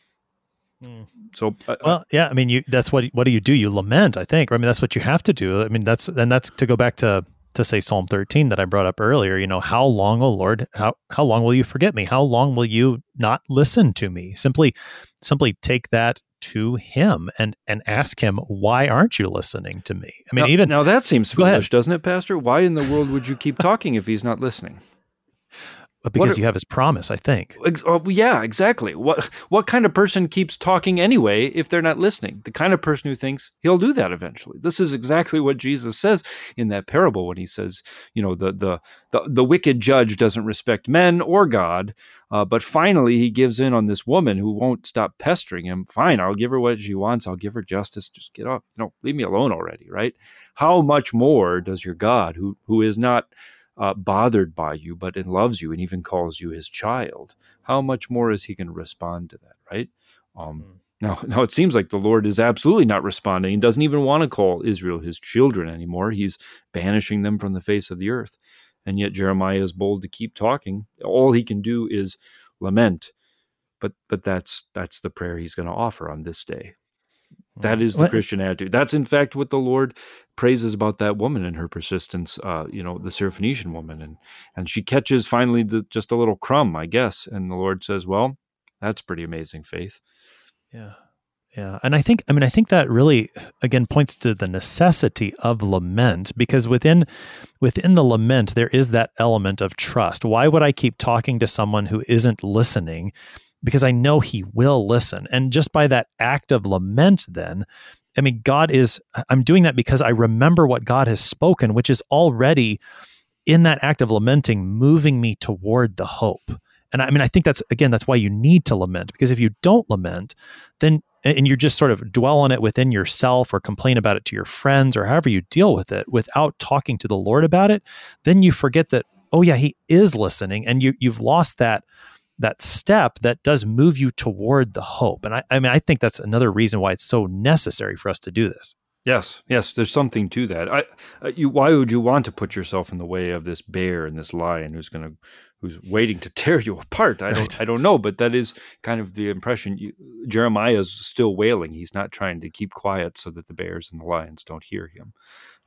Mm. so uh, Well, yeah, I mean, you that's what what do you do? You lament, I think. I mean, that's what you have to do. I mean, that's and that's to go back to to say Psalm 13 that I brought up earlier, you know, how long, oh Lord, how how long will you forget me? How long will you not listen to me? Simply simply take that to him and and ask him, why aren't you listening to me? I mean, now, even now that seems ahead. foolish, doesn't it, Pastor? Why in the world would you keep talking if He's not listening? Because are- you have his promise, I think. Ex- oh, yeah, exactly. What what kind of person keeps talking anyway if they're not listening? The kind of person who thinks he'll do that eventually. This is exactly what Jesus says in that parable when he says, you know, the the the, the wicked judge doesn't respect men or God, uh, but finally he gives in on this woman who won't stop pestering him. Fine, I'll give her what she wants. I'll give her justice. Just get up. You know, leave me alone already, right? How much more does your God, who who is not uh, bothered by you, but it loves you and even calls you his child, how much more is he going to respond to that, right? Um, Mm. now, now it seems like the Lord is absolutely not responding and doesn't even want to call Israel his children anymore. He's banishing them from the face of the earth. And yet Jeremiah is bold to keep talking. All he can do is lament. But but that's that's the prayer he's going to offer on this day. That is the Well, Christian attitude. That's in fact what the Lord praises about that woman and her persistence. Uh, you know, the Syrophoenician woman, and and she catches finally the, just a little crumb, I guess. And the Lord says, "Well, that's pretty amazing faith." Yeah. Yeah. And I think, I mean, I think that really, again, points to the necessity of lament because within, within the lament, there is that element of trust. Why would I keep talking to someone who isn't listening? Because I know he will listen. And just by that act of lament, then, I mean, God is, I'm doing that because I remember what God has spoken, which is already in that act of lamenting, moving me toward the hope. And I mean, I think that's, again, that's why you need to lament because if you don't lament, then and you just sort of dwell on it within yourself or complain about it to your friends or however you deal with it without talking to the Lord about it, then you forget that oh yeah, he is listening and you you've lost that that step that does move you toward the hope. And I, I mean I think that's another reason why it's so necessary for us to do this. Yes, yes, there's something to that. I, uh, you, why would you want to put yourself in the way of this bear and this lion who's going to, who's waiting to tear you apart? I don't, Right. I don't know, but that is kind of the impression. You, Jeremiah's still wailing. He's not trying to keep quiet so that the bears and the lions don't hear him.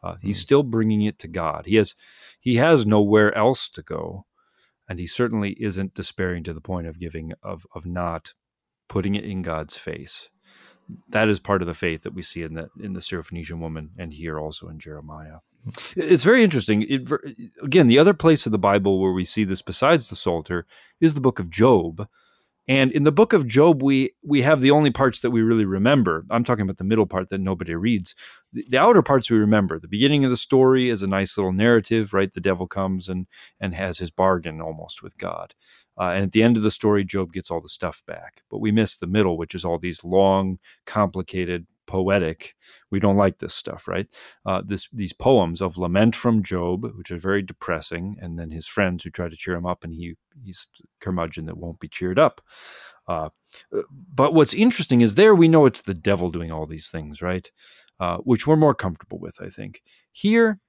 Uh, he's Mm. still bringing it to God. He has, he has nowhere else to go, and he certainly isn't despairing to the point of giving of of not putting it in God's face that is part of the faith that we see in the in the Syrophoenician woman and here also in Jeremiah. It's very interesting. It, again, the other place of the Bible where we see this besides the Psalter is the book of Job. And in the book of Job, we we have the only parts that we really remember. I'm talking about the middle part that nobody reads. The, the outer parts we remember. The beginning of the story is a nice little narrative, right? The devil comes and and has his bargain almost with God. Uh, and at the end of the story, Job gets all the stuff back. But we miss the middle, which is all these long, complicated, poetic. We don't like this stuff, right? Uh, this these poems of lament from Job, which are very depressing, and then his friends who try to cheer him up, and he he's curmudgeon that won't be cheered up. Uh, but what's interesting is there we know it's the devil doing all these things, right? Uh, which we're more comfortable with, I think. Here,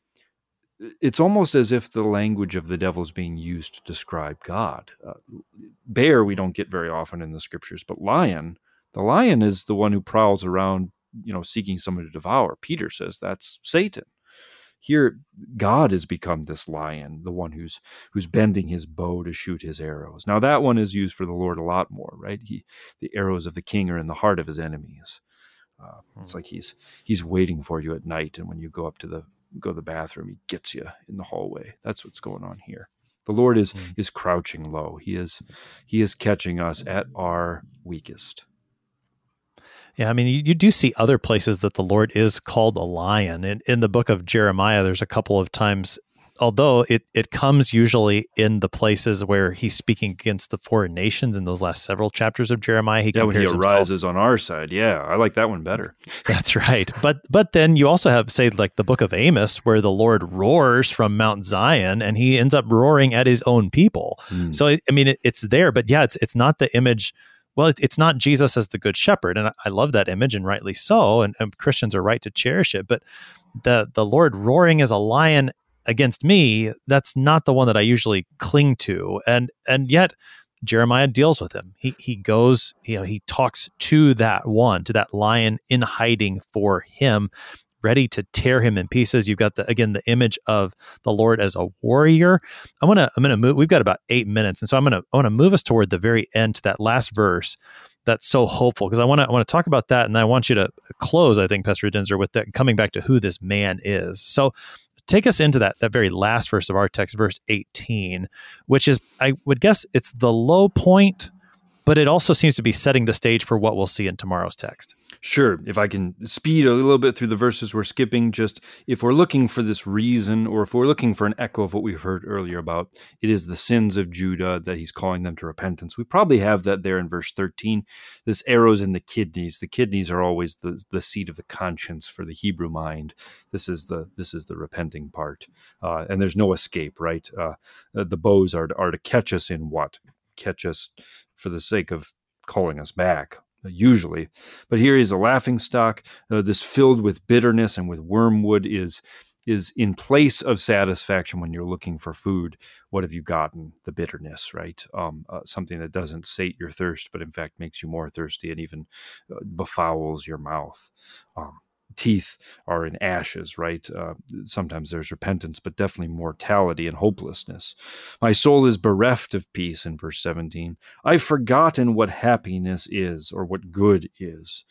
it's almost as if the language of the devil is being used to describe God. Uh, bear, we don't get very often in the scriptures, but lion, the lion is the one who prowls around, you know, seeking someone to devour. Peter says that's Satan. Here, God has become this lion, the one who's who's bending his bow to shoot his arrows. Now, that one is used for the Lord a lot more, right? He, the arrows of the king are in the heart of his enemies. Uh, it's like he's he's waiting for you at night, and when you go up to the go to the bathroom, he gets you in the hallway. That's what's going on here. The Lord is Mm. is crouching low. He is he is catching us at our weakest. Yeah, I mean, you, you do see other places that the Lord is called a lion. In, in the book of Jeremiah, there's a couple of times although it, it comes usually in the places where he's speaking against the foreign nations in those last several chapters of Jeremiah. He yeah, when he arises on our side. Yeah, I like that one better. That's right. But but then you also have say like the book of Amos where the Lord roars from Mount Zion and he ends up roaring at his own people. Mm. So I mean it, it's there, but yeah, it's it's not the image well, it, it's not Jesus as the good shepherd, and I, I love that image, and rightly so, and, and, Christians are right to cherish it. But the the Lord roaring as a lion against me, that's not the one that I usually cling to, and and yet Jeremiah deals with him. He he goes, you know, he talks to that one, to that lion in hiding for him, ready to tear him in pieces. You've got the again the image of the Lord as a warrior. I want to I'm going to move. We've got about eight minutes, and so I'm going to I want to move us toward the very end to that last verse. That's so hopeful because I want to I want to talk about that, and I want you to close. I think Pastor Daenzer with that coming back to who this man is. So take us into that that very last verse of our text, verse 18, which is I would guess it's the low point, but it also seems to be setting the stage for what we'll see in tomorrow's text. Sure. If I can speed a little bit through the verses we're skipping, just if we're looking for this reason or if we're looking for an echo of what we've heard earlier about, it is the sins of Judah that he's calling them to repentance. We probably have that there in verse 13. This arrows in the kidneys. The kidneys are always the, the seat of the conscience for the Hebrew mind. This is the this is the repenting part. Uh, and there's no escape, right? Uh, the bows are, are to catch us in what? Catch us for the sake of calling us back usually. But here is a laughing stock. Uh, this filled with bitterness and with wormwood is is in place of satisfaction when you're looking for food. What have you gotten? The bitterness, right? Um, uh, something that doesn't sate your thirst, but in fact makes you more thirsty and even uh, befouls your mouth. Um, teeth are in ashes, right? Uh, sometimes there's repentance, but definitely mortality and hopelessness. My soul is bereft of peace in verse 17. I've forgotten what happiness is or what good is.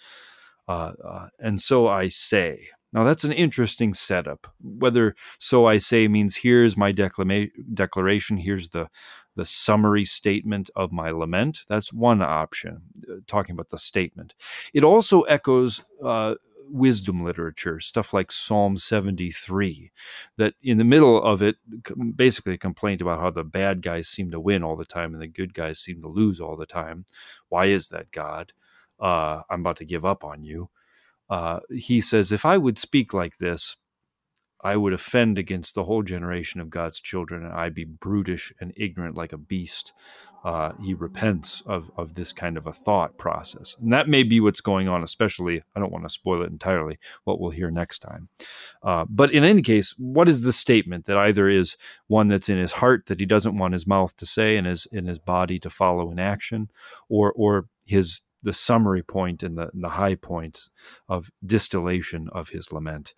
Uh, uh, and so I say. Now that's an interesting setup. Whether so I say means here's my declama- declaration, here's the the summary statement of my lament. That's one option, uh, talking about the statement. It also echoes uh, wisdom literature, stuff like Psalm 73, that in the middle of it, basically a complaint about how the bad guys seem to win all the time and the good guys seem to lose all the time. Why is that, God? Uh, I'm about to give up on you. Uh, he says, If I would speak like this, I would offend against the whole generation of God's children, and I'd be brutish and ignorant like a beast uh, he repents of of this kind of a thought process, and that may be what's going on. Especially, I don't want to spoil it entirely. What we'll hear next time, uh, but in any case, what is the statement that either is one that's in his heart that he doesn't want his mouth to say and his in his body to follow in action, or or his the summary point and the, and the high point of distillation of his lament.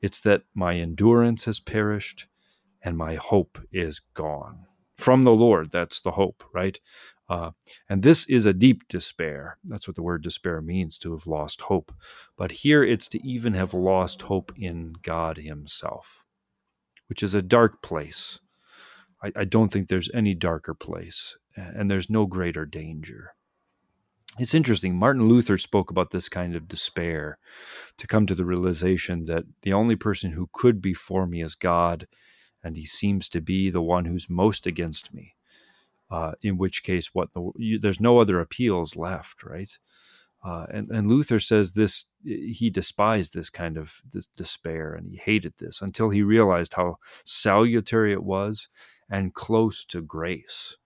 It's that my endurance has perished and my hope is gone from the Lord. That's the hope, right? Uh, and this is a deep despair. That's what the word despair means to have lost hope. But here it's to even have lost hope in God Himself, which is a dark place. I, I don't think there's any darker place, and there's no greater danger. It's interesting. Martin Luther spoke about this kind of despair to come to the realization that the only person who could be for me is God and he seems to be the one who's most against me. Uh, in which case, what the, you, there's no other appeals left, right? Uh, and, and Luther says this he despised this kind of this despair and he hated this until he realized how salutary it was and close to grace.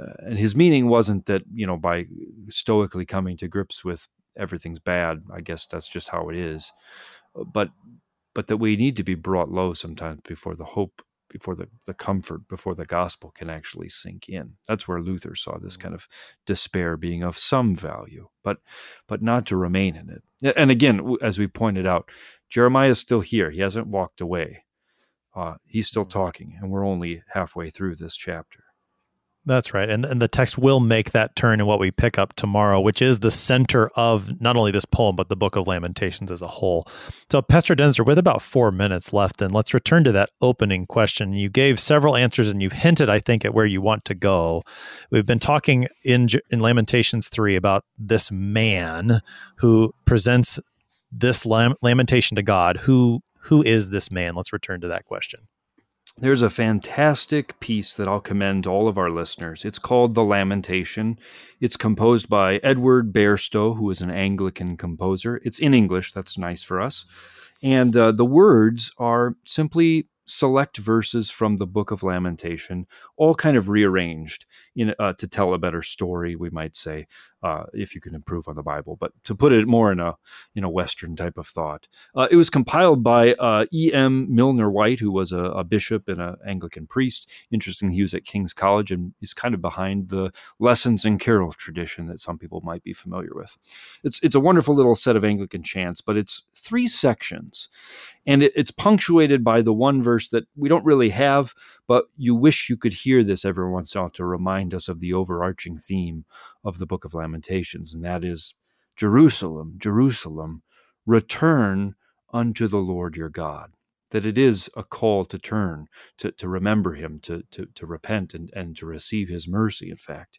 Uh, and his meaning wasn't that you know by stoically coming to grips with everything's bad. I guess that's just how it is. But but that we need to be brought low sometimes before the hope before the, the comfort before the gospel can actually sink in. That's where luther saw this mm-hmm. kind of despair being of some value but but not to remain in it. And again as we pointed out jeremiah is still here. He hasn't walked away. Uh, he's still mm-hmm. talking and we're only halfway through this chapter that's right. And, and the text will make that turn in what we pick up tomorrow, which is the center of not only this poem, but the book of Lamentations as a whole. So, Pastor Daenzer, with about four minutes left, then let's return to that opening question. You gave several answers and you've hinted, I think, at where you want to go. We've been talking in, in Lamentations 3 about this man who presents this lam- lamentation to God. Who Who is this man? Let's return to that question. There's a fantastic piece that I'll commend to all of our listeners. It's called The Lamentation. It's composed by Edward Bairstow, who is an Anglican composer. It's in English, that's nice for us. And uh, the words are simply select verses from the book of lamentation all kind of rearranged in uh, to tell a better story we might say uh, if you can improve on the bible but to put it more in a in a western type of thought uh, it was compiled by uh, e.m milner white who was a, a bishop and an anglican priest. Interesting he was at king's college and is kind of behind the lessons and carols tradition that some people might be familiar with. It's it's a wonderful little set of anglican chants but it's three sections and it, it's punctuated by the one verse that we don't really have, but you wish you could hear this every once in a while to remind us of the overarching theme of the book of Lamentations, and that is Jerusalem, Jerusalem, return unto the Lord your God. That it is a call to turn, to, to remember him, to, to, to repent and, and to receive his mercy, in fact.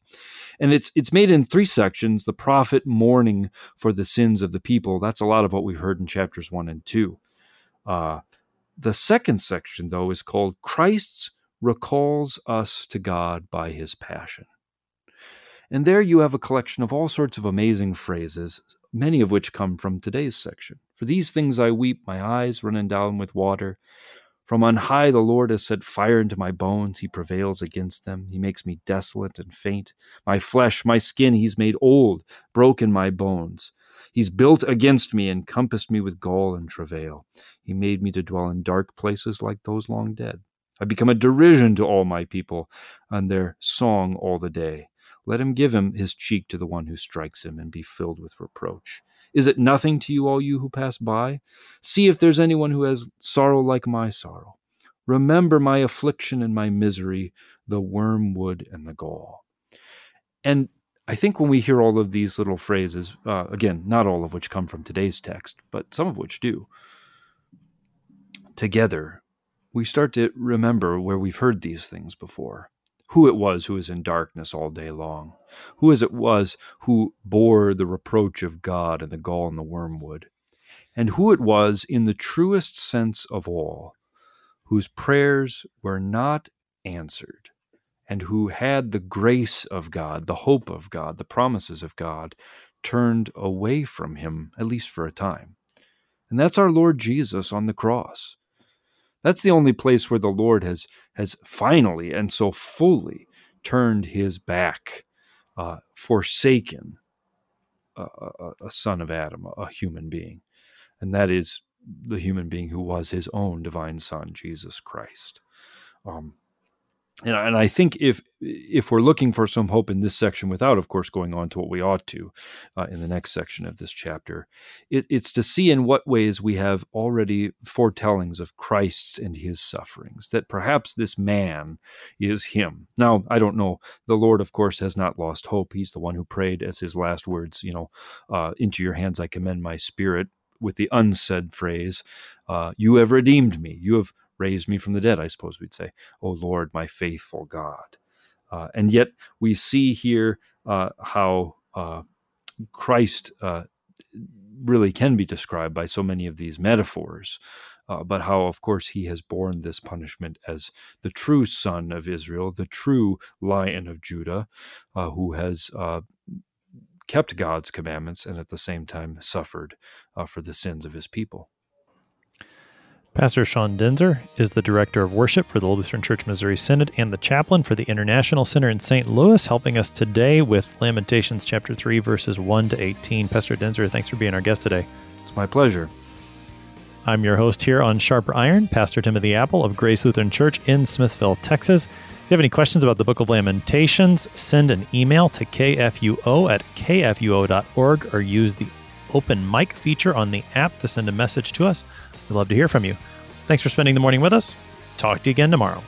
And it's it's made in three sections, the prophet mourning for the sins of the people. That's a lot of what we've heard in chapters one and two. Uh, the second section, though, is called Christ's Recalls Us to God by His Passion. And there you have a collection of all sorts of amazing phrases, many of which come from today's section. For these things I weep, my eyes running down with water. From on high the Lord has set fire into my bones. He prevails against them. He makes me desolate and faint. My flesh, my skin, he's made old, broken my bones. He's built against me and compassed me with gall and travail. He made me to dwell in dark places like those long dead. I become a derision to all my people, and their song all the day. Let him give him his cheek to the one who strikes him, and be filled with reproach. Is it nothing to you, all you who pass by? See if there's anyone who has sorrow like my sorrow. Remember my affliction and my misery, the wormwood and the gall. And I think when we hear all of these little phrases, uh, again, not all of which come from today's text, but some of which do, together, we start to remember where we've heard these things before. Who it was who was in darkness all day long. Who as it was who bore the reproach of God and the gall and the wormwood. And who it was, in the truest sense of all, whose prayers were not answered and who had the grace of God, the hope of God, the promises of God, turned away from him, at least for a time. And that's our Lord Jesus on the cross. That's the only place where the Lord has, has finally and so fully turned his back, uh, forsaken a, a, a, son of Adam, a human being. And that is the human being who was his own divine son, Jesus Christ. Um, and, and I think if if we're looking for some hope in this section, without of course going on to what we ought to uh, in the next section of this chapter, it, it's to see in what ways we have already foretellings of Christ's and His sufferings. That perhaps this man is Him. Now I don't know. The Lord, of course, has not lost hope. He's the one who prayed as His last words. You know, uh, into Your hands I commend my spirit. With the unsaid phrase, uh, "You have redeemed me. You have." Raised me from the dead, I suppose we'd say, O Lord, my faithful God. Uh, and yet we see here uh, how uh, Christ uh, really can be described by so many of these metaphors. Uh, but how, of course, he has borne this punishment as the true son of Israel, the true lion of Judah, uh, who has kept God's commandments and at the same time suffered for the sins of his people. Pastor Sean Daenzer is the Director of Worship for the Lutheran Church Missouri Synod and the Chaplain for the International Center in St. Louis, helping us today with Lamentations chapter 3, verses 1 to 18. Pastor Daenzer, thanks for being our guest today. It's my pleasure. I'm your host here on Sharper Iron, Pastor Timothy Appel of Grace Lutheran Church in Smithville, Texas. If you have any questions about the Book of Lamentations, send an email to kfuo at kfuo.org or use the open mic feature on the app to send a message to us. We'd love to hear from you. Thanks for spending the morning with us. Talk to you again tomorrow.